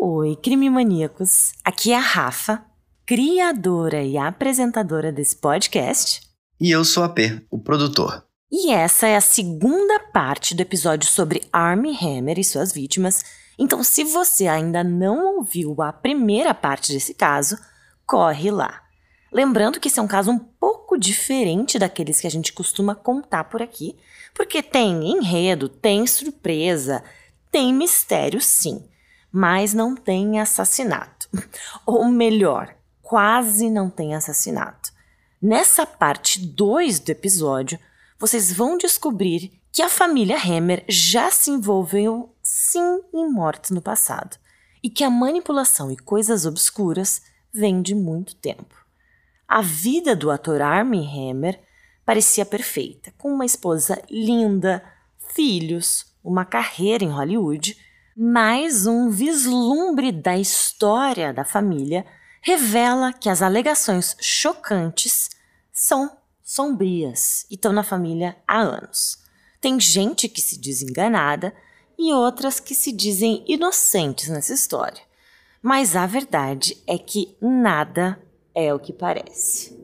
Oi, crime maníacos. Aqui é a Rafa, criadora e apresentadora desse podcast. E eu sou a P, o produtor. E essa é a segunda parte do episódio sobre Armie Hammer e suas vítimas. Então, se você ainda não ouviu a primeira parte desse caso, corre lá. Lembrando que esse é um caso um pouco diferente daqueles que a gente costuma contar por aqui, porque tem enredo, tem surpresa, tem mistério sim, mas não tem assassinato. Ou melhor, quase não tem assassinato. Nessa parte 2 do episódio, vocês vão descobrir que a família Hammer já se envolveu sim em mortes no passado e que a manipulação e coisas obscuras vêm de muito tempo. A vida do ator Armie Hammer parecia perfeita, com uma esposa linda, filhos, uma carreira em Hollywood, mais um vislumbre da história da família revela que as alegações chocantes são sombrias e estão na família há anos. Tem gente que se diz enganada e outras que se dizem inocentes nessa história. Mas a verdade é que nada é o que parece.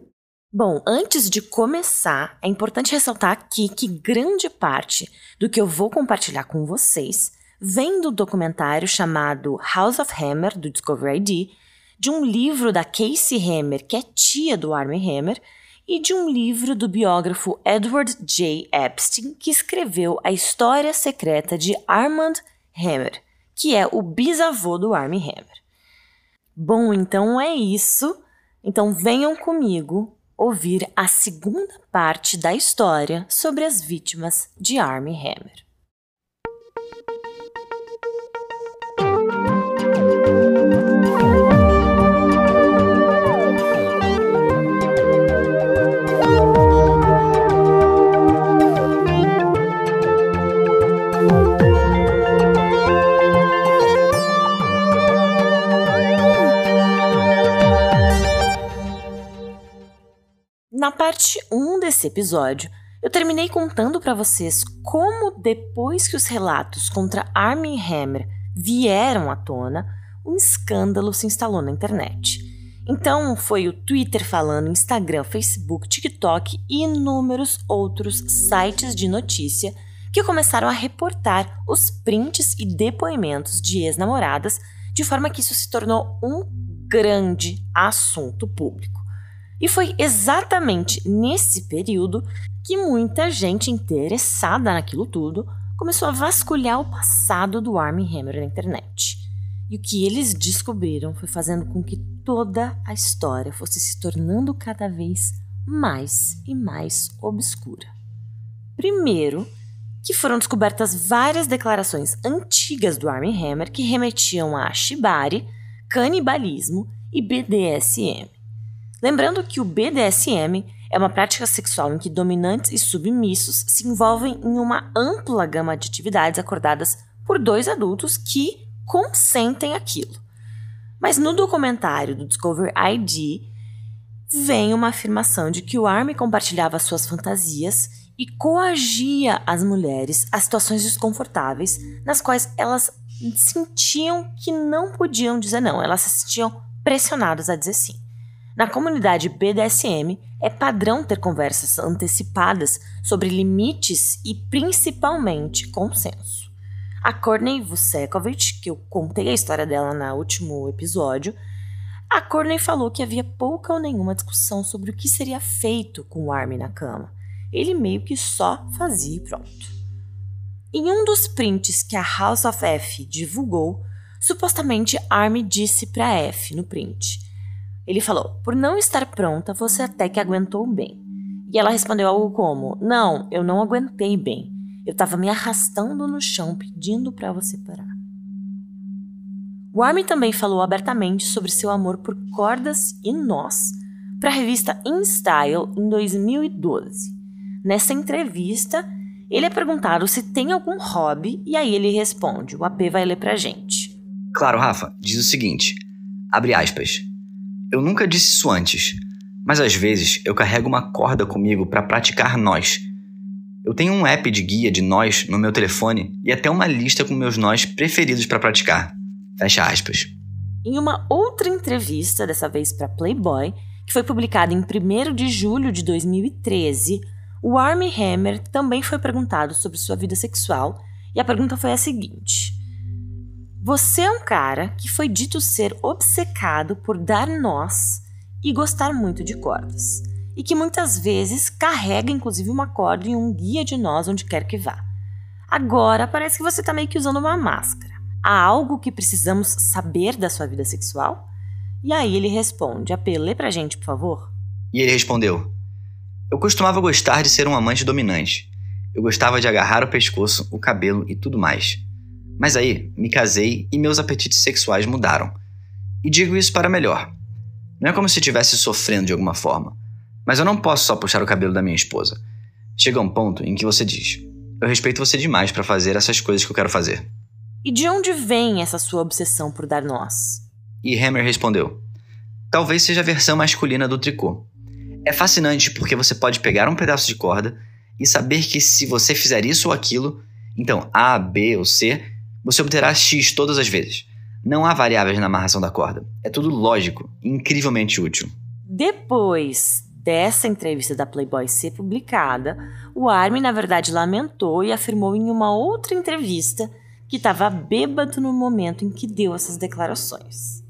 Bom, antes de começar, é importante ressaltar aqui que grande parte do que eu vou compartilhar com vocês vem do documentário chamado House of Hammer, do Discovery ID, de um livro da Casey Hammer, que é tia do Armie Hammer, e de um livro do biógrafo Edward J. Epstein, que escreveu a história secreta de Armand Hammer, que é o bisavô do Armie Hammer. Bom, então é isso. Então venham comigo ouvir a segunda parte da história sobre as vítimas de Armie Hammer. Na parte 1 desse episódio, eu terminei contando para vocês como depois que os relatos contra Armie Hammer vieram à tona, um escândalo se instalou na internet. Então foi o Twitter falando, Instagram, Facebook, TikTok e inúmeros outros sites de notícia que começaram a reportar os prints e depoimentos de ex-namoradas, de forma que isso se tornou um grande assunto público. E foi exatamente nesse período que muita gente interessada naquilo tudo começou a vasculhar o passado do Armie Hammer na internet. E o que eles descobriram foi fazendo com que toda a história fosse se tornando cada vez mais e mais obscura. Primeiro, que foram descobertas várias declarações antigas do Armie Hammer que remetiam a shibari, canibalismo e BDSM. Lembrando que o BDSM é uma prática sexual em que dominantes e submissos se envolvem em uma ampla gama de atividades acordadas por dois adultos que consentem aquilo. Mas no documentário do Discover ID vem uma afirmação de que o Army compartilhava suas fantasias e coagia as mulheres a situações desconfortáveis nas quais elas sentiam que não podiam dizer não, elas se sentiam pressionadas a dizer sim. Na comunidade BDSM, é padrão ter conversas antecipadas sobre limites e principalmente consenso. A Courtney Vucekovic, que eu contei a história dela no último episódio, a Courtney falou que havia pouca ou nenhuma discussão sobre o que seria feito com o Armin na cama. Ele meio que só fazia e pronto. Em um dos prints que a House of F divulgou, supostamente Armin disse para F no print: ele falou: Por não estar pronta, você até que aguentou bem. E ela respondeu algo como: Não, eu não aguentei bem. Eu estava me arrastando no chão pedindo para você parar. O Armin também falou abertamente sobre seu amor por cordas e nós para a revista InStyle em 2012. Nessa entrevista, ele é perguntado se tem algum hobby e aí ele responde: o AP vai ler pra gente. Claro, Rafa, diz o seguinte: abre aspas. Eu nunca disse isso antes, mas às vezes eu carrego uma corda comigo para praticar nós. Eu tenho um app de guia de nós no meu telefone e até uma lista com meus nós preferidos para praticar. Fecha aspas. Em uma outra entrevista, dessa vez para Playboy, que foi publicada em 1 de julho de 2013, o Armie Hammer também foi perguntado sobre sua vida sexual e a pergunta foi a seguinte: Você é um cara que foi dito ser obcecado por dar nós e gostar muito de cordas, e que muitas vezes carrega inclusive uma corda em um guia de nós onde quer que vá. Agora parece que você está meio que usando uma máscara. Há algo que precisamos saber da sua vida sexual? E aí ele responde: Apelê pra gente, por favor. E ele respondeu: eu costumava gostar de ser um amante dominante. Eu gostava de agarrar o pescoço, o cabelo e tudo mais. Mas aí, me casei e meus apetites sexuais mudaram. E digo isso para melhor. Não é como se estivesse sofrendo de alguma forma. Mas eu não posso só puxar o cabelo da minha esposa. Chega um ponto em que você diz: Eu respeito você demais para fazer essas coisas que eu quero fazer. E de onde vem essa sua obsessão por dar nós? E Hammer respondeu: Talvez seja a versão masculina do tricô. É fascinante porque você pode pegar um pedaço de corda e saber que se você fizer isso ou aquilo, então A, B ou C, você obterá X todas as vezes. Não há variáveis na amarração da corda. É tudo lógico e incrivelmente útil. Depois dessa entrevista da Playboy ser publicada, o Armin na verdade lamentou e afirmou em uma outra entrevista que estava bêbado no momento em que deu essas declarações.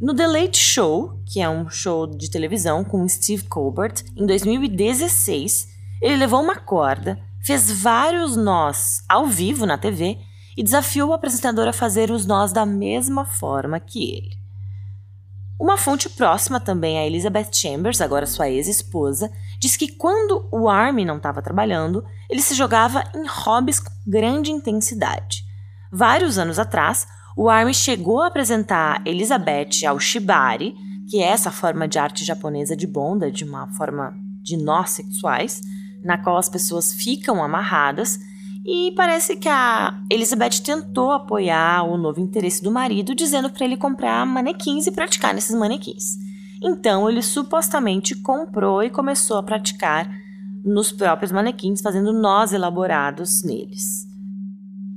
No The Late Show, que é um show de televisão com Steve Colbert, em 2016, ele levou uma corda, fez vários nós ao vivo na TV e desafiou o apresentador a fazer os nós da mesma forma que ele. Uma fonte próxima também a Elizabeth Chambers, agora sua ex-esposa, diz que quando o Army não estava trabalhando, ele se jogava em hobbies com grande intensidade. Vários anos atrás, o Army chegou a apresentar Elizabeth ao shibari, que é essa forma de arte japonesa de bonda, de uma forma de nós sexuais, na qual as pessoas ficam amarradas, e parece que a Elizabeth tentou apoiar o novo interesse do marido, dizendo para ele comprar manequins e praticar nesses manequins. Então ele supostamente comprou e começou a praticar nos próprios manequins, fazendo nós elaborados neles.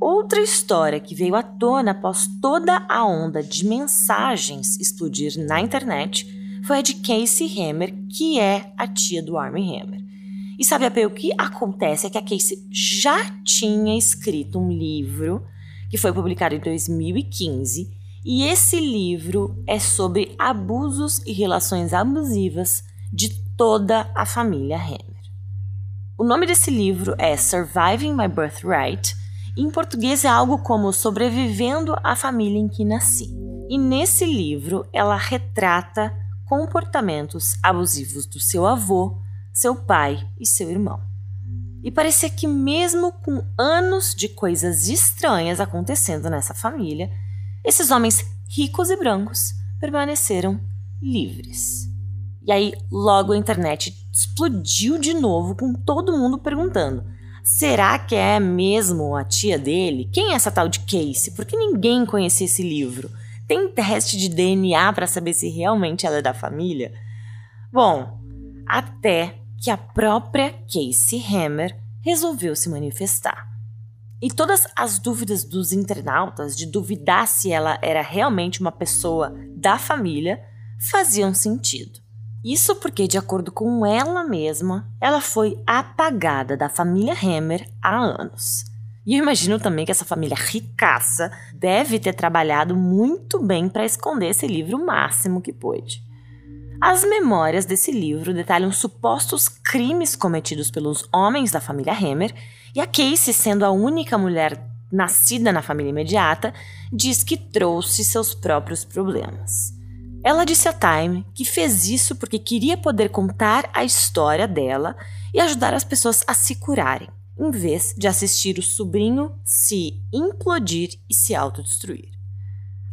Outra história que veio à tona após toda a onda de mensagens explodir na internet foi a de Casey Hammer, que é a tia do Armie Hammer. E sabe, a o que acontece é que a Casey já tinha escrito um livro que foi publicado em 2015, e esse livro é sobre abusos e relações abusivas de toda a família Hammer. O nome desse livro é Surviving My Birthright em português é algo como Sobrevivendo à Família em que Nasci. E nesse livro ela retrata comportamentos abusivos do seu avô, seu pai e seu irmão. E parecia que, mesmo com anos de coisas estranhas acontecendo nessa família, esses homens ricos e brancos permaneceram livres. E aí, logo a internet explodiu de novo, com todo mundo perguntando: Será que é mesmo a tia dele? Quem é essa tal de Casey? Porque ninguém conhecia esse livro. Tem teste de DNA para saber se realmente ela é da família? Bom, até que a própria Casey Hammer resolveu se manifestar. E todas as dúvidas dos internautas de duvidar se ela era realmente uma pessoa da família faziam sentido. Isso porque, de acordo com ela mesma, ela foi apagada da família Hammer há anos. E eu imagino também que essa família ricaça deve ter trabalhado muito bem para esconder esse livro o máximo que pôde. As memórias desse livro detalham supostos crimes cometidos pelos homens da família Hammer, e a Casey, sendo a única mulher nascida na família imediata, diz que trouxe seus próprios problemas. Ela disse a Time que fez isso porque queria poder contar a história dela e ajudar as pessoas a se curarem, em vez de assistir o sobrinho se implodir e se autodestruir.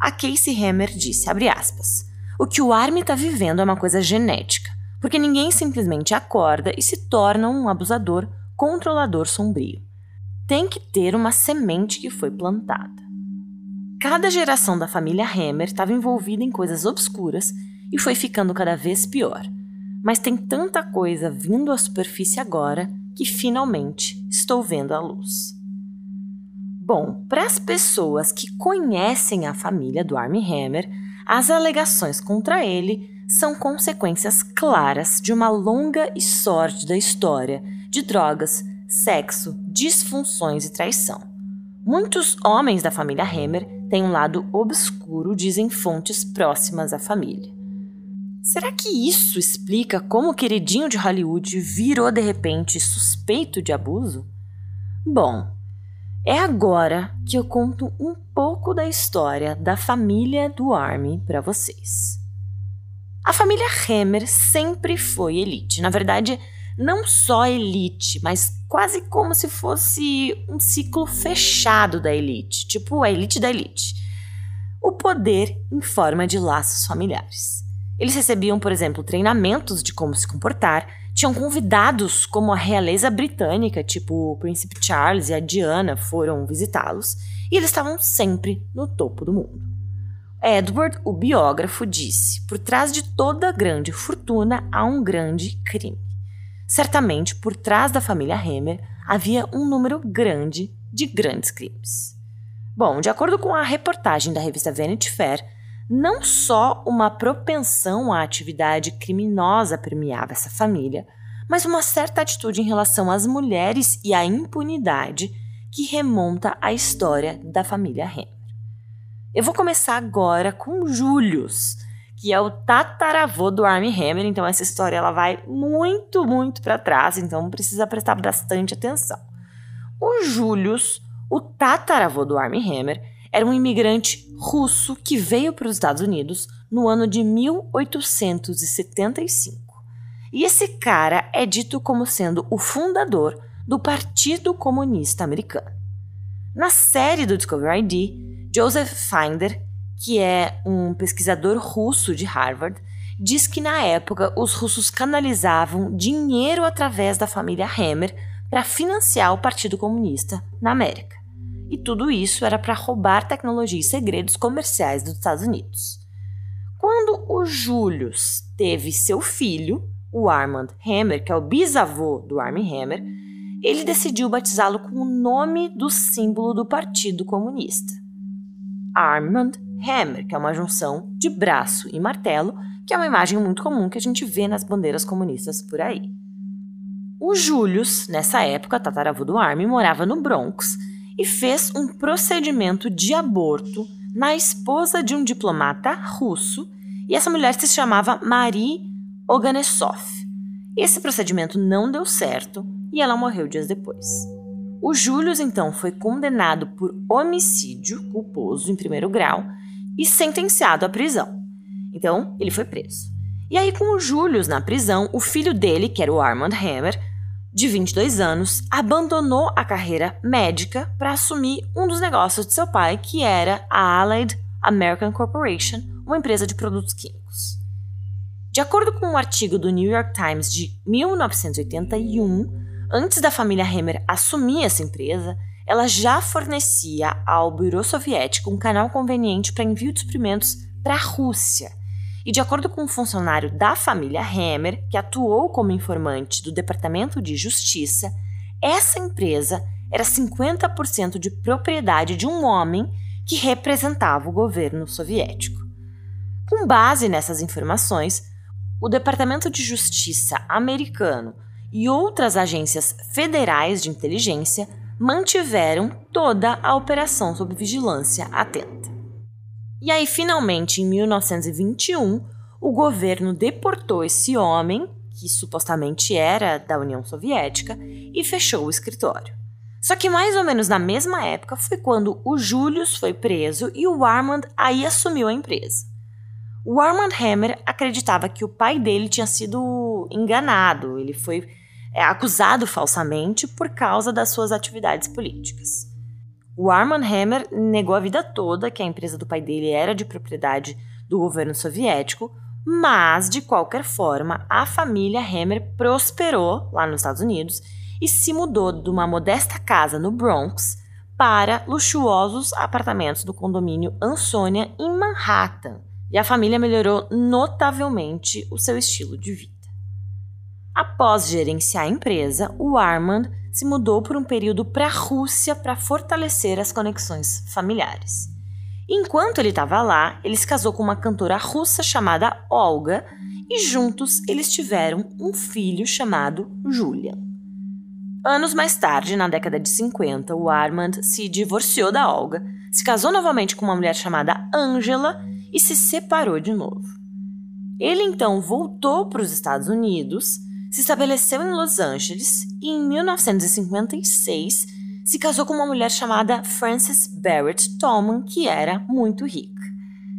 A Casey Hammer disse, aspas, o que o Army está vivendo é uma coisa genética, porque ninguém simplesmente acorda e se torna um abusador, controlador sombrio. Tem que ter uma semente que foi plantada. Cada geração da família Hammer estava envolvida em coisas obscuras e foi ficando cada vez pior. Mas tem tanta coisa vindo à superfície agora que finalmente estou vendo a luz. Bom, para as pessoas que conhecem a família do Armie Hammer, as alegações contra ele são consequências claras de uma longa e sórdida história de drogas, sexo, disfunções e traição. Muitos homens da família Hammer têm um lado obscuro, dizem fontes próximas à família. Será que isso explica como o queridinho de Hollywood virou de repente suspeito de abuso? Bom, é agora que eu conto um pouco da história da família do Army para vocês. A família Hammer sempre foi elite. Na verdade, não só elite, mas quase como se fosse um ciclo fechado da elite, tipo a elite da elite. O poder em forma de laços familiares. Eles recebiam, por exemplo, treinamentos de como se comportar, tinham convidados como a realeza britânica, tipo o príncipe Charles e a Diana, foram visitá-los, e eles estavam sempre no topo do mundo. Edward, o biógrafo, disse: por trás de toda grande fortuna há um grande crime. Certamente, por trás da família Hammer havia um número grande de grandes crimes. Bom, de acordo com a reportagem da revista Vanity Fair, não só uma propensão à atividade criminosa permeava essa família, mas uma certa atitude em relação às mulheres e à impunidade que remonta à história da família Hammer. Eu vou começar agora com Julius, que é o tataravô do Armie Hammer, então essa história ela vai muito, muito para trás, então precisa prestar bastante atenção. O Julius, o tataravô do Armie Hammer, era um imigrante russo que veio para os Estados Unidos no ano de 1875. E esse cara é dito como sendo o fundador do Partido Comunista Americano. Na série do Discovery ID, Joseph Finder, que é um pesquisador russo de Harvard, diz que na época os russos canalizavam dinheiro através da família Hammer para financiar o Partido Comunista na América e tudo isso era para roubar tecnologia e segredos comerciais dos Estados Unidos. Quando o Julius teve seu filho, o Armand Hammer, que é o bisavô do Armie Hammer, ele decidiu batizá-lo com o nome do símbolo do Partido Comunista. Armand Hammer, que é uma junção de braço e martelo, que é uma imagem muito comum que a gente vê nas bandeiras comunistas por aí. O Julius, nessa época, tataravô do Armie, morava no Bronx e fez um procedimento de aborto na esposa de um diplomata russo, e essa mulher se chamava Marie Oganessov. Esse procedimento não deu certo e ela morreu dias depois. O Julius então foi condenado por homicídio culposo em primeiro grau e sentenciado à prisão. Então, ele foi preso. E aí, com o Julius na prisão, o filho dele, que era o Armand Hammer, de 22 anos, abandonou a carreira médica para assumir um dos negócios de seu pai, que era a Allied American Corporation, uma empresa de produtos químicos. De acordo com um artigo do New York Times de 1981, antes da família Hammer assumir essa empresa, ela já fornecia ao Bureau Soviético um canal conveniente para envio de suprimentos para a Rússia e, de acordo com um funcionário da família Hammer, que atuou como informante do Departamento de Justiça, essa empresa era 50% de propriedade de um homem que representava o governo soviético. Com base nessas informações, o Departamento de Justiça americano e outras agências federais de inteligência mantiveram toda a operação sob vigilância atenta. E aí, finalmente, em 1921, o governo deportou esse homem, que supostamente era da União Soviética, e fechou o escritório. Só que mais ou menos na mesma época foi quando o Julius foi preso e o Armand aí assumiu a empresa. O Armand Hammer acreditava que o pai dele tinha sido enganado, ele foi é, acusado falsamente por causa das suas atividades políticas. O Armand Hammer negou a vida toda que a empresa do pai dele era de propriedade do governo soviético, mas de qualquer forma, a família Hammer prosperou lá nos Estados Unidos e se mudou de uma modesta casa no Bronx para luxuosos apartamentos do condomínio Ansonia em Manhattan. E a família melhorou notavelmente o seu estilo de vida. Após gerenciar a empresa, o Armand se mudou por um período para a Rússia para fortalecer as conexões familiares. Enquanto ele estava lá, ele se casou com uma cantora russa chamada Olga e juntos eles tiveram um filho chamado Julian. Anos mais tarde, na década de 50, o Armand se divorciou da Olga, se casou novamente com uma mulher chamada Angela e se separou de novo. Ele então voltou para os Estados Unidos, se estabeleceu em Los Angeles e em 1956 se casou com uma mulher chamada Frances Barrett Tolman, que era muito rica.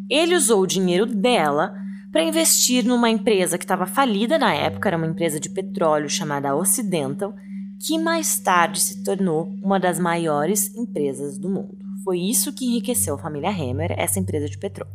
Ele usou o dinheiro dela para investir numa empresa que estava falida na época, era uma empresa de petróleo chamada Occidental, que mais tarde se tornou uma das maiores empresas do mundo. Foi isso que enriqueceu a família Hammer, essa empresa de petróleo.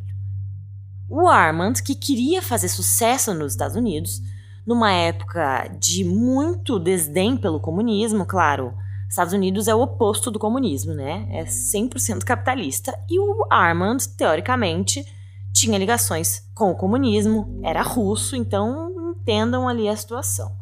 O Armand, que queria fazer sucesso nos Estados Unidos, numa época de muito desdém pelo comunismo, claro, Estados Unidos é o oposto do comunismo, né? É 100% capitalista. E o Armand, teoricamente, tinha ligações com o comunismo, era russo, então entendam ali a situação.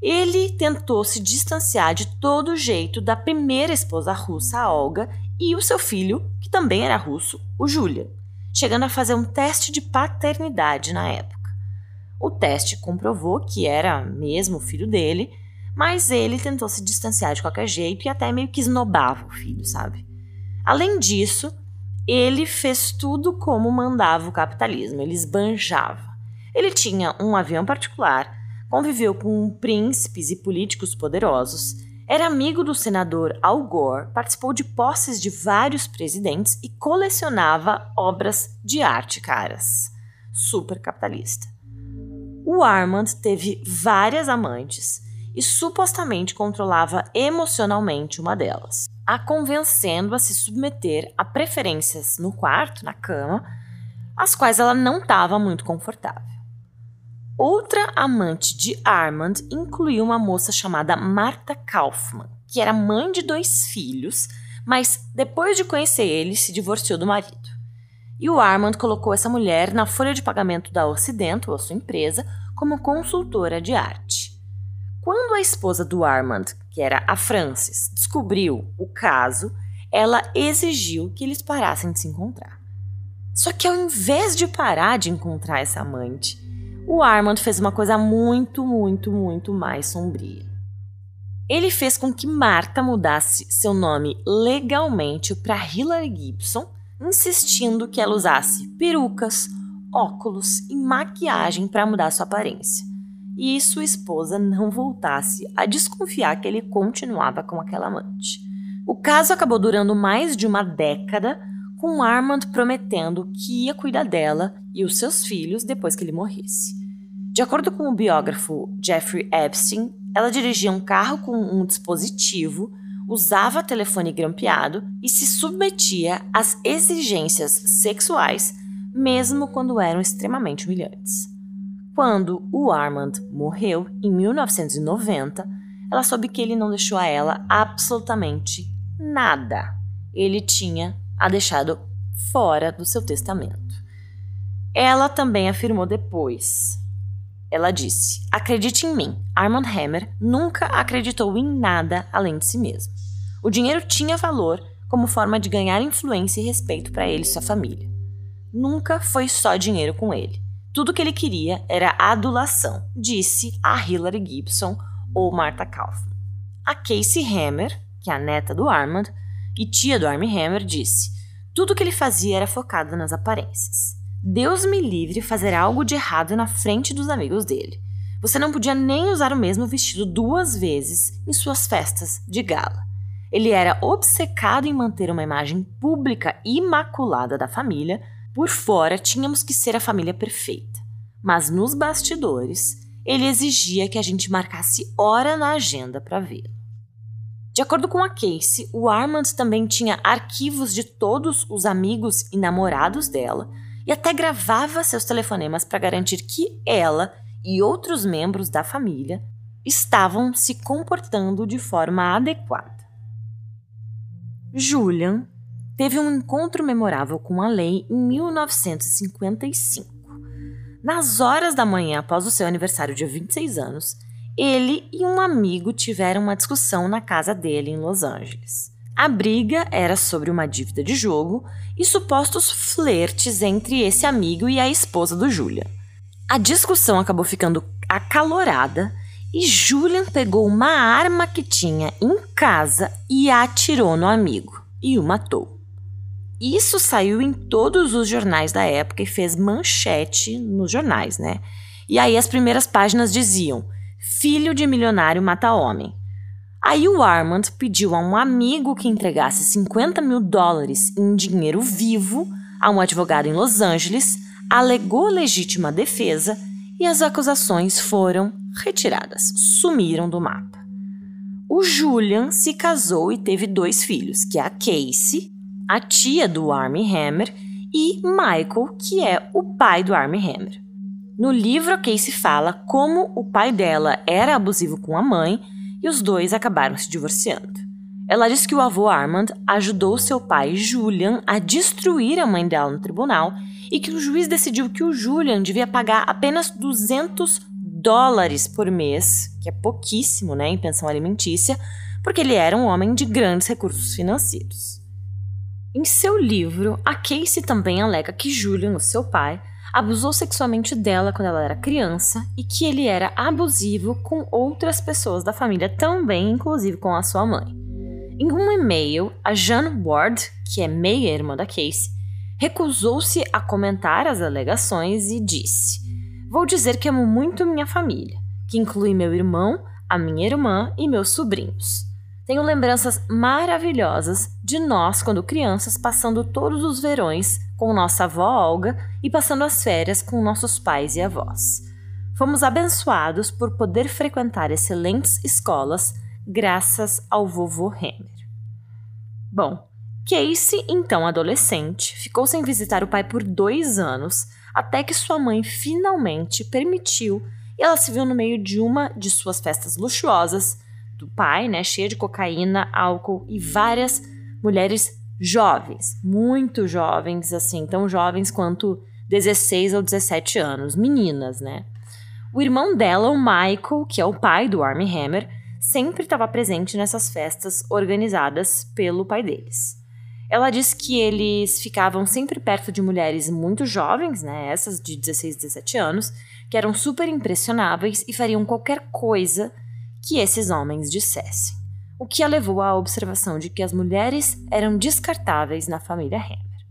Ele tentou se distanciar de todo jeito da primeira esposa russa, a Olga, e o seu filho, que também era russo, o Julian, chegando a fazer um teste de paternidade na época. O teste comprovou que era mesmo o filho dele, mas ele tentou se distanciar de qualquer jeito e até meio que esnobava o filho, sabe? Além disso, ele fez tudo como mandava o capitalismo, ele esbanjava. Ele tinha um avião particular, conviveu com príncipes e políticos poderosos, era amigo do senador Al Gore, participou de posses de vários presidentes e colecionava obras de arte caras. Super capitalista. O Armand teve várias amantes e supostamente controlava emocionalmente uma delas, a convencendo a se submeter a preferências no quarto, na cama, as quais ela não estava muito confortável. Outra amante de Armand incluiu uma moça chamada Marta Kaufman, que era mãe de dois filhos, mas depois de conhecer ele, se divorciou do marido. E o Armand colocou essa mulher na folha de pagamento da Ocidental, a sua empresa, como consultora de arte. Quando a esposa do Armand, que era a Frances, descobriu o caso, ela exigiu que eles parassem de se encontrar. Só que ao invés de parar de encontrar essa amante, o Armand fez uma coisa muito, muito, muito mais sombria. Ele fez com que Marta mudasse seu nome legalmente para Hilary Gibson, insistindo que ela usasse perucas, óculos e maquiagem para mudar sua aparência e sua esposa não voltasse a desconfiar que ele continuava com aquela amante. O caso acabou durando mais de uma década, com Armand prometendo que ia cuidar dela e os seus filhos depois que ele morresse. De acordo com o biógrafo Jeffrey Epstein, ela dirigia um carro com um dispositivo, usava telefone grampeado e se submetia às exigências sexuais, mesmo quando eram extremamente humilhantes. Quando o Armand morreu, em 1990, ela soube que ele não deixou a ela absolutamente nada. Ele tinha a deixado fora do seu testamento. Ela também afirmou depois. Ela disse: Acredite em mim, Armand Hammer nunca acreditou em nada além de si mesmo. O dinheiro tinha valor como forma de ganhar influência e respeito para ele e sua família. Nunca foi só dinheiro com ele. Tudo que ele queria era adulação, disse a Hilary Gibson ou Martha Kaufman. A Casey Hammer, que é a neta do Armand e tia do Armie Hammer, disse: tudo que ele fazia era focado nas aparências. Deus me livre fazer algo de errado na frente dos amigos dele. Você não podia nem usar o mesmo vestido duas vezes em suas festas de gala. Ele era obcecado em manter uma imagem pública imaculada da família, por fora, tínhamos que ser a família perfeita, mas nos bastidores, ele exigia que a gente marcasse hora na agenda para vê-lo. De acordo com a Casey, o Armand também tinha arquivos de todos os amigos e namorados dela e até gravava seus telefonemas para garantir que ela e outros membros da família estavam se comportando de forma adequada. Julian teve um encontro memorável com a lei em 1955. Nas horas da manhã após o seu aniversário de 26 anos, ele e um amigo tiveram uma discussão na casa dele em Los Angeles. A briga era sobre uma dívida de jogo e supostos flertes entre esse amigo e a esposa do Julian. A discussão acabou ficando acalorada e Julian pegou uma arma que tinha em casa e atirou no amigo e o matou. Isso saiu em todos os jornais da época e fez manchete nos jornais, né? E aí as primeiras páginas diziam: Filho de milionário mata homem. Aí o Armand pediu a um amigo que entregasse 50 mil dólares em dinheiro vivo a um advogado em Los Angeles, alegou legítima defesa e as acusações foram retiradas, sumiram do mapa. O Julian se casou e teve dois filhos, que é a Casey, a tia do Armie Hammer, e Michael, que é o pai do Armie Hammer. No livro, a Casey fala como o pai dela era abusivo com a mãe e os dois acabaram se divorciando. Ela diz que o avô Armand ajudou seu pai Julian a destruir a mãe dela no tribunal e que o juiz decidiu que o Julian devia pagar apenas 200 dólares por mês, que é pouquíssimo, né, em pensão alimentícia, porque ele era um homem de grandes recursos financeiros. Em seu livro, a Casey também alega que Julian, o seu pai, abusou sexualmente dela quando ela era criança e que ele era abusivo com outras pessoas da família também, inclusive com a sua mãe. Em um e-mail, a Jeanne Ward, que é meia-irmã da Casey, recusou-se a comentar as alegações e disse: Vou dizer que amo muito minha família, que inclui meu irmão, a minha irmã e meus sobrinhos. Tenho lembranças maravilhosas de nós, quando crianças, passando todos os verões com nossa avó Olga e passando as férias com nossos pais e avós. Fomos abençoados por poder frequentar excelentes escolas graças ao vovô Hammer. Bom, Casey, então adolescente, ficou sem visitar o pai por dois anos até que sua mãe finalmente permitiu e ela se viu no meio de uma de suas festas luxuosas do pai, né, cheia de cocaína, álcool e várias mulheres jovens, muito jovens, assim, tão jovens quanto 16 ou 17 anos, meninas, né? O irmão dela, o Michael, que é o pai do Armie Hammer, sempre estava presente nessas festas organizadas pelo pai deles. Ela diz que eles ficavam sempre perto de mulheres muito jovens, né, essas de 16, 17 anos, que eram super impressionáveis e fariam qualquer coisa que esses homens dissessem o que a levou à observação de que as mulheres eram descartáveis na família Hammer.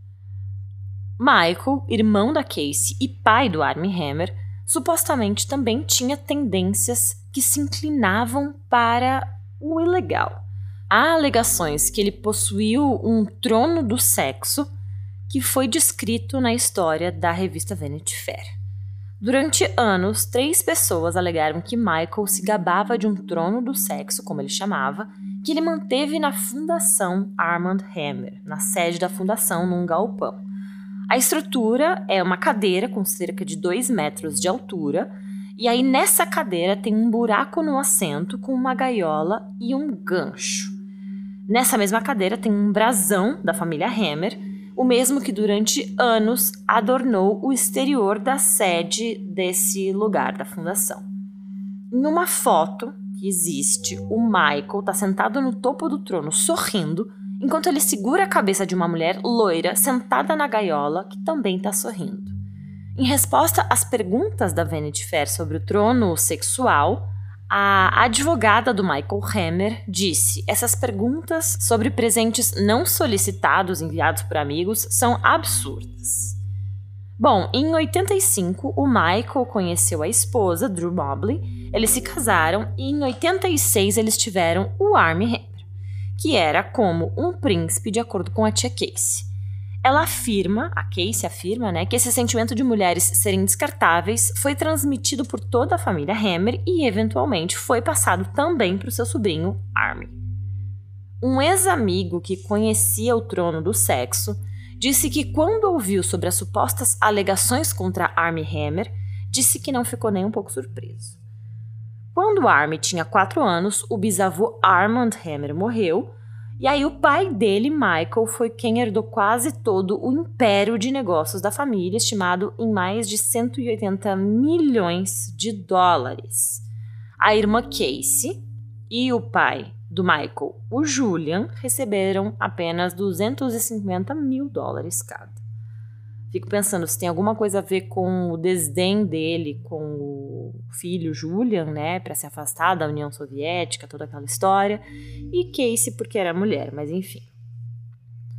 Michael, irmão da Casey e pai do Armie Hammer, supostamente também tinha tendências que se inclinavam para o ilegal. Há alegações que ele possuiu um trono do sexo que foi descrito na história da revista Vanity Fair. Durante anos, três pessoas alegaram que Michael se gabava de um trono do sexo, como ele chamava, que ele manteve na Fundação Armand Hammer, na sede da fundação, num galpão. A estrutura é uma cadeira com cerca de 2 metros de altura, e aí nessa cadeira tem um buraco no assento com uma gaiola e um gancho. Nessa mesma cadeira tem um brasão da família Hammer o mesmo que durante anos adornou o exterior da sede desse lugar da fundação. Em uma foto que existe, o Michael está sentado no topo do trono sorrindo, enquanto ele segura a cabeça de uma mulher loira sentada na gaiola que também está sorrindo. Em resposta às perguntas da Vanity Fair sobre o trono sexual, a advogada do Michael Hammer disse: essas perguntas sobre presentes não solicitados enviados por amigos são absurdas. Bom, em 85, o Michael conheceu a esposa, Drew Mobley, eles se casaram e em 86 eles tiveram o Armie Hammer, que era como um príncipe de acordo com a tia Casey. Ela afirma, a Casey afirma, né, que esse sentimento de mulheres serem descartáveis foi transmitido por toda a família Hammer e, eventualmente, foi passado também para o seu sobrinho Army. Um ex-amigo que conhecia o trono do sexo disse que, quando ouviu sobre as supostas alegações contra Army Hammer, disse que não ficou nem um pouco surpreso. Quando Army tinha 4 anos, o bisavô Armand Hammer morreu e aí o pai dele, Michael, foi quem herdou quase todo o império de negócios da família, estimado em mais de 180 milhões de dólares. A irmã Casey e o pai do Michael, o Julian, receberam apenas 250 mil dólares cada. Fico pensando se tem alguma coisa a ver com o desdém dele com o filho Julian, né, para se afastar da União Soviética, toda aquela história, e Casey porque era mulher, mas enfim.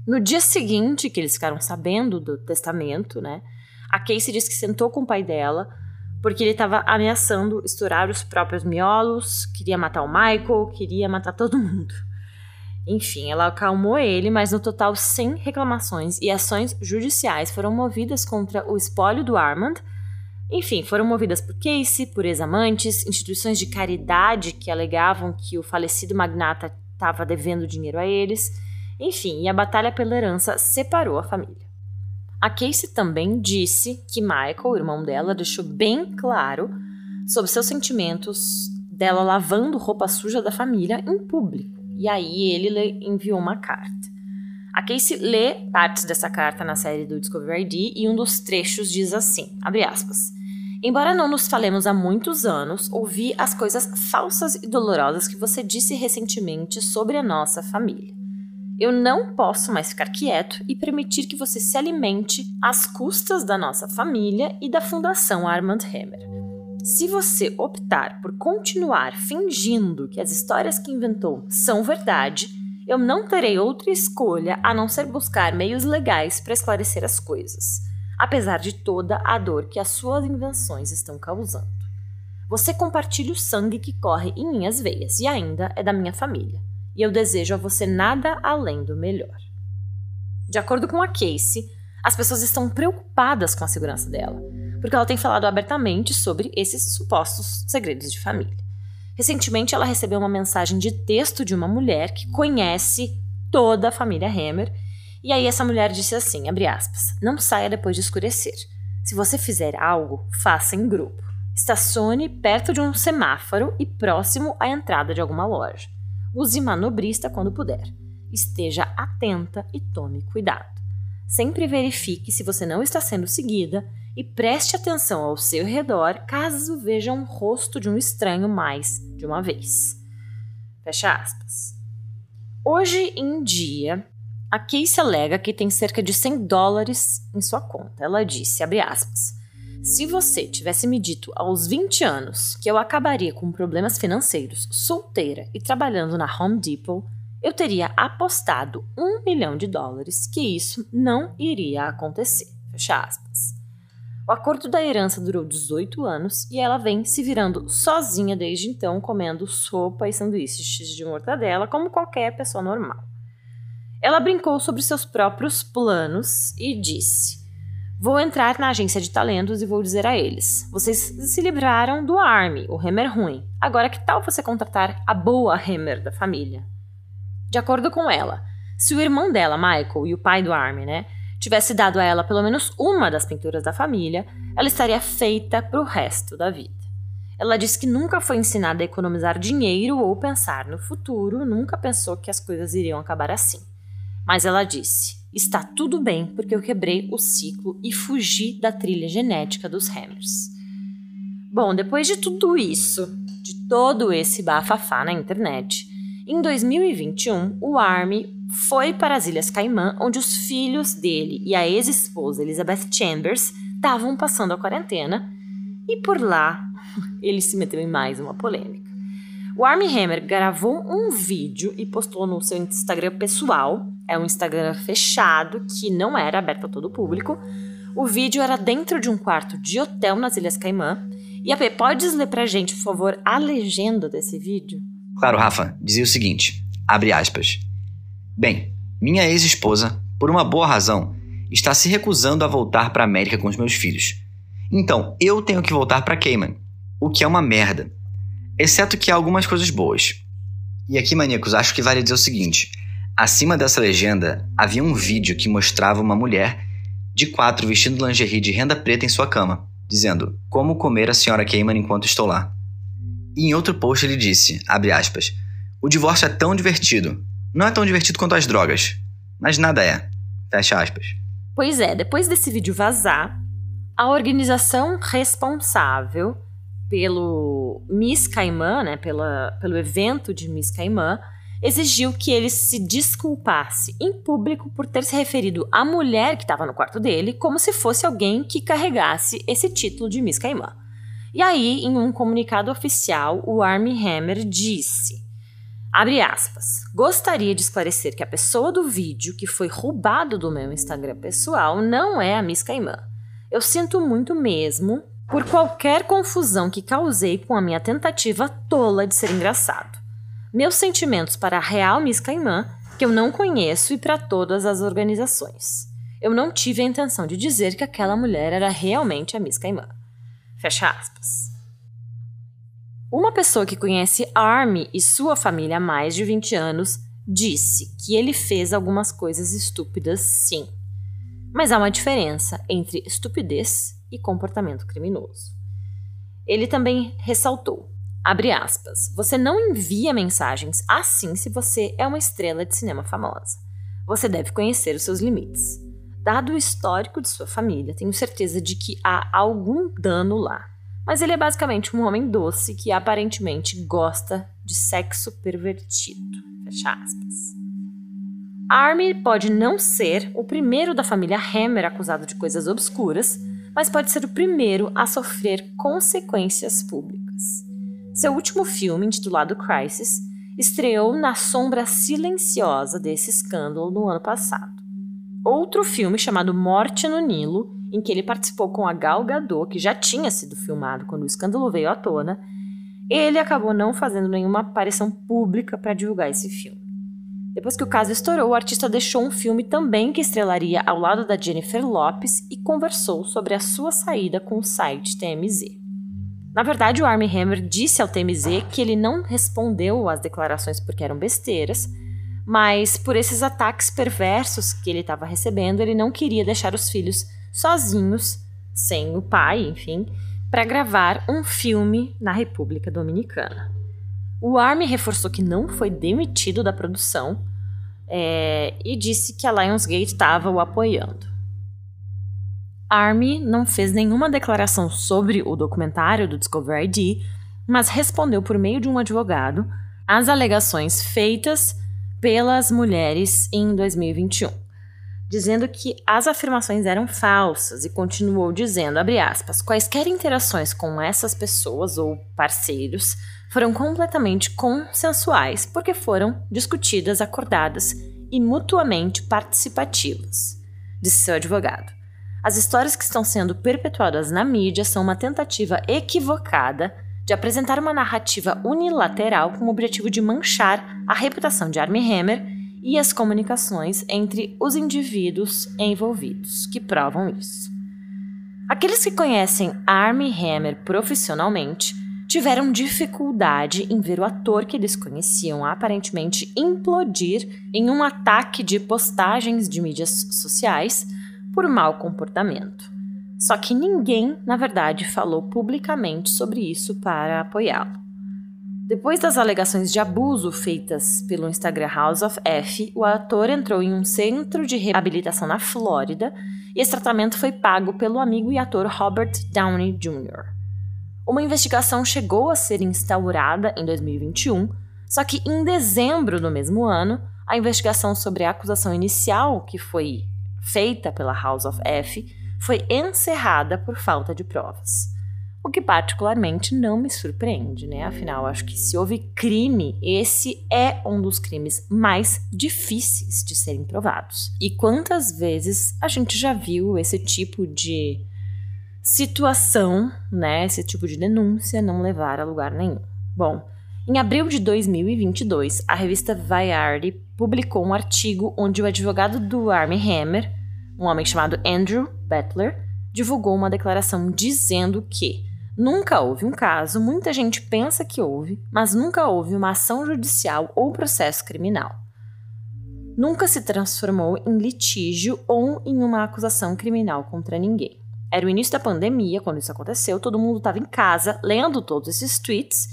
No dia seguinte que eles ficaram sabendo do testamento, né, a Casey disse que sentou com o pai dela porque ele estava ameaçando estourar os próprios miolos, queria matar o Michael, queria matar todo mundo. Enfim, ela acalmou ele, mas no total 100 reclamações e ações judiciais foram movidas contra o espólio do Armand. Enfim, foram movidas por Casey, por ex-amantes, instituições de caridade que alegavam que o falecido magnata estava devendo dinheiro a eles. Enfim, e a batalha pela herança separou a família. A Casey também disse que Michael, o irmão dela, deixou bem claro sobre seus sentimentos dela lavando roupa suja da família em público. E aí ele enviou uma carta. A Casey lê partes dessa carta na série do Discovery ID e um dos trechos diz assim, abre aspas, Embora não nos falemos há muitos anos, ouvi as coisas falsas e dolorosas que você disse recentemente sobre a nossa família. Eu não posso mais ficar quieto e permitir que você se alimente às custas da nossa família e da Fundação Armand Hammer. Se você optar por continuar fingindo que as histórias que inventou são verdade, eu não terei outra escolha a não ser buscar meios legais para esclarecer as coisas, apesar de toda a dor que as suas invenções estão causando. Você compartilha o sangue que corre em minhas veias e ainda é da minha família e eu desejo a você nada além do melhor. De acordo com a Casey, as pessoas estão preocupadas com a segurança dela, porque ela tem falado abertamente sobre esses supostos segredos de família. Recentemente, ela recebeu uma mensagem de texto de uma mulher que conhece toda a família Hammer, e aí essa mulher disse assim, abre aspas, não saia depois de escurecer. Se você fizer algo, faça em grupo. Estacione perto de um semáforo e próximo à entrada de alguma loja. Use manobrista quando puder. Esteja atenta e tome cuidado. Sempre verifique se você não está sendo seguida e preste atenção ao seu redor caso veja um rosto de um estranho mais de uma vez. Fecha aspas. Hoje em dia, a Casey alega que tem cerca de 100 dólares em sua conta. Ela disse, aspas, se você tivesse me dito aos 20 anos que eu acabaria com problemas financeiros, solteira e trabalhando na Home Depot, eu teria apostado um milhão de dólares que isso não iria acontecer. Fecha aspas. O acordo da herança durou 18 anos e ela vem se virando sozinha desde então, comendo sopa e sanduíches de mortadela como qualquer pessoa normal. Ela brincou sobre seus próprios planos e disse: Vou entrar na agência de talentos e vou dizer a eles: vocês se livraram do Army, o Hammer ruim. Agora que tal você contratar a boa Hammer da família? De acordo com ela, se o irmão dela, Michael, e o pai do Army, né, tivesse dado a ela pelo menos uma das pinturas da família, ela estaria feita para o resto da vida. Ela disse que nunca foi ensinada a economizar dinheiro ou pensar no futuro, nunca pensou que as coisas iriam acabar assim. Mas ela disse: está tudo bem porque eu quebrei o ciclo e fugi da trilha genética dos Hammers. Bom, depois de tudo isso, de todo esse bafafá na internet, em 2021 o Army foi para as Ilhas Caimã, onde os filhos dele e a ex-esposa Elizabeth Chambers estavam passando a quarentena, e por lá ele se meteu em mais uma polêmica. O Army Hammer gravou um vídeo e postou no seu Instagram pessoal. É um Instagram fechado que não era aberto a todo o público. O vídeo era dentro de um quarto de hotel nas Ilhas Caimã. E a P, pode ler pra gente, por favor, a legenda desse vídeo? Claro, Rafa, dizia o seguinte: abre aspas. Bem, minha ex-esposa, por uma boa razão, está se recusando a voltar para a América com os meus filhos. Então, eu tenho que voltar para Cayman, o que é uma merda. Exceto que há algumas coisas boas. E aqui, maníacos, acho que vale dizer o seguinte: acima dessa legenda havia um vídeo que mostrava uma mulher de quatro vestindo lingerie de renda preta em sua cama, dizendo: Como comer a senhora Cayman enquanto estou lá. E em outro post ele disse: aspas, O divórcio é tão divertido. Não é tão divertido quanto as drogas. Mas nada é. Fecha aspas. Pois é, depois desse vídeo vazar, a organização responsável pelo Miss Caimã, né, pela, pelo evento de Miss Caimã, exigiu que ele se desculpasse em público por ter se referido à mulher que estava no quarto dele como se fosse alguém que carregasse esse título de Miss Caimã. E aí, em um comunicado oficial, o Armie Hammer disse: Abre aspas. Gostaria de esclarecer que a pessoa do vídeo que foi roubado do meu Instagram pessoal não é a Miss Caimã. Eu sinto muito mesmo por qualquer confusão que causei com a minha tentativa tola de ser engraçado meus sentimentos para a real Miss Caimã, que eu não conheço, e para todas as organizações. Eu não tive a intenção de dizer que aquela mulher era realmente a Miss Caimã. Fecha aspas. Uma pessoa que conhece Army e sua família há mais de 20 anos disse que ele fez algumas coisas estúpidas, sim. Mas há uma diferença entre estupidez e comportamento criminoso. Ele também ressaltou Abre aspas. Você não envia mensagens assim se você é uma estrela de cinema famosa. Você deve conhecer os seus limites. Dado o histórico de sua família, tenho certeza de que há algum dano lá. Mas ele é basicamente um homem doce que aparentemente gosta de sexo pervertido. Fecha aspas. Army pode não ser o primeiro da família Hammer acusado de coisas obscuras, mas pode ser o primeiro a sofrer consequências públicas. Seu último filme, intitulado Crisis, estreou na sombra silenciosa desse escândalo no ano passado. Outro filme chamado Morte no Nilo, em que ele participou com a Gal Gadot, que já tinha sido filmado quando o escândalo veio à tona, ele acabou não fazendo nenhuma aparição pública para divulgar esse filme. Depois que o caso estourou, o artista deixou um filme também que estrelaria ao lado da Jennifer Lopes e conversou sobre a sua saída com o site TMZ. Na verdade, o Armie Hammer disse ao TMZ que ele não respondeu às declarações porque eram besteiras, mas por esses ataques perversos que ele estava recebendo, ele não queria deixar os filhos sozinhos, sem o pai, enfim, para gravar um filme na República Dominicana. O Army reforçou que não foi demitido da produção é, e disse que a Lionsgate estava o apoiando. Army não fez nenhuma declaração sobre o documentário do Discovery ID, mas respondeu por meio de um advogado às alegações feitas pelas mulheres em 2021, dizendo que as afirmações eram falsas e continuou dizendo, aspas, quaisquer interações com essas pessoas ou parceiros foram completamente consensuais porque foram discutidas, acordadas e mutuamente participativas, disse seu advogado. As histórias que estão sendo perpetuadas na mídia são uma tentativa equivocada de apresentar uma narrativa unilateral com o objetivo de manchar a reputação de Armie Hammer e as comunicações entre os indivíduos envolvidos, que provam isso. Aqueles que conhecem Armie Hammer profissionalmente tiveram dificuldade em ver o ator que eles conheciam aparentemente implodir em um ataque de postagens de mídias sociais por mau comportamento. Só que ninguém, na verdade, falou publicamente sobre isso para apoiá-lo. Depois das alegações de abuso feitas pelo Instagram House of F, o ator entrou em um centro de reabilitação na Flórida e esse tratamento foi pago pelo amigo e ator Robert Downey Jr. Uma investigação chegou a ser instaurada em 2021, só que em dezembro do mesmo ano, a investigação sobre a acusação inicial, que foi feita pela House of F, foi encerrada por falta de provas. O que particularmente não me surpreende, né? Afinal, acho que se houve crime, esse é um dos crimes mais difíceis de serem provados. E quantas vezes a gente já viu esse tipo de situação, né? Esse tipo de denúncia não levar a lugar nenhum. Bom, em abril de 2022, a revista Variety publicou um artigo onde o advogado do Armie Hammer, um homem chamado Andrew Butler, divulgou uma declaração dizendo que nunca houve um caso, muita gente pensa que houve, mas nunca houve uma ação judicial ou processo criminal. Nunca se transformou em litígio ou em uma acusação criminal contra ninguém. Era o início da pandemia quando isso aconteceu, todo mundo estava em casa lendo todos esses tweets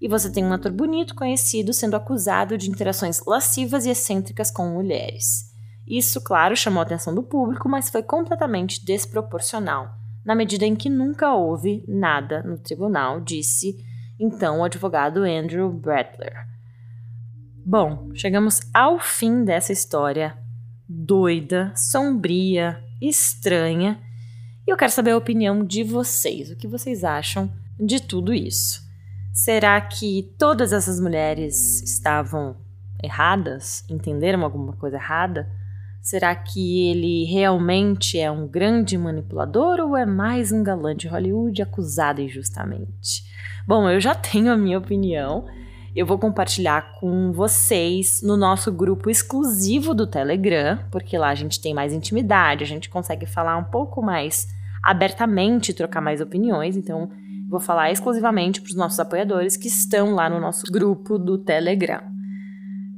e você tem um ator bonito conhecido sendo acusado de interações lascivas e excêntricas com mulheres. Isso, claro, chamou a atenção do público, mas foi completamente desproporcional, na medida em que nunca houve nada no tribunal, disse então o advogado Andrew Bradler. Bom, chegamos ao fim dessa história doida, sombria, estranha, e eu quero saber a opinião de vocês. O que vocês acham de tudo isso? Será que todas essas mulheres estavam erradas? Entenderam alguma coisa errada? Será que ele realmente é um grande manipulador ou é mais um galã de Hollywood acusado injustamente? Bom, eu já tenho a minha opinião. Eu vou compartilhar com vocês no nosso grupo exclusivo do Telegram, porque lá a gente tem mais intimidade, a gente consegue falar um pouco mais abertamente, trocar mais opiniões. Então, vou falar exclusivamente para os nossos apoiadores que estão lá no nosso grupo do Telegram.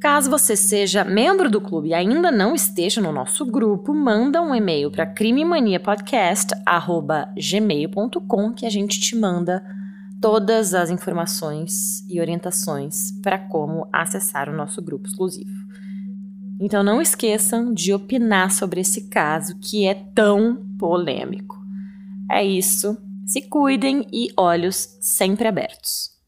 Caso você seja membro do clube e ainda não esteja no nosso grupo, manda um e-mail para crimemaniapodcast@gmail.com que a gente te manda todas as informações e orientações para como acessar o nosso grupo exclusivo. Então não esqueçam de opinar sobre esse caso que é tão polêmico. É isso. Se cuidem e olhos sempre abertos.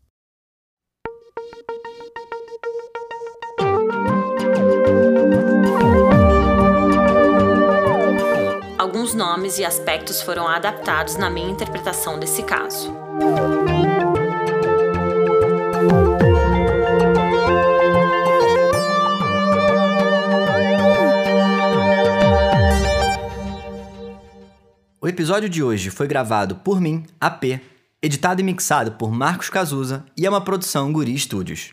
alguns nomes e aspectos foram adaptados na minha interpretação desse caso. O episódio de hoje foi gravado por mim, AP, editado e mixado por Marcos Cazuza e é uma produção Guri Studios.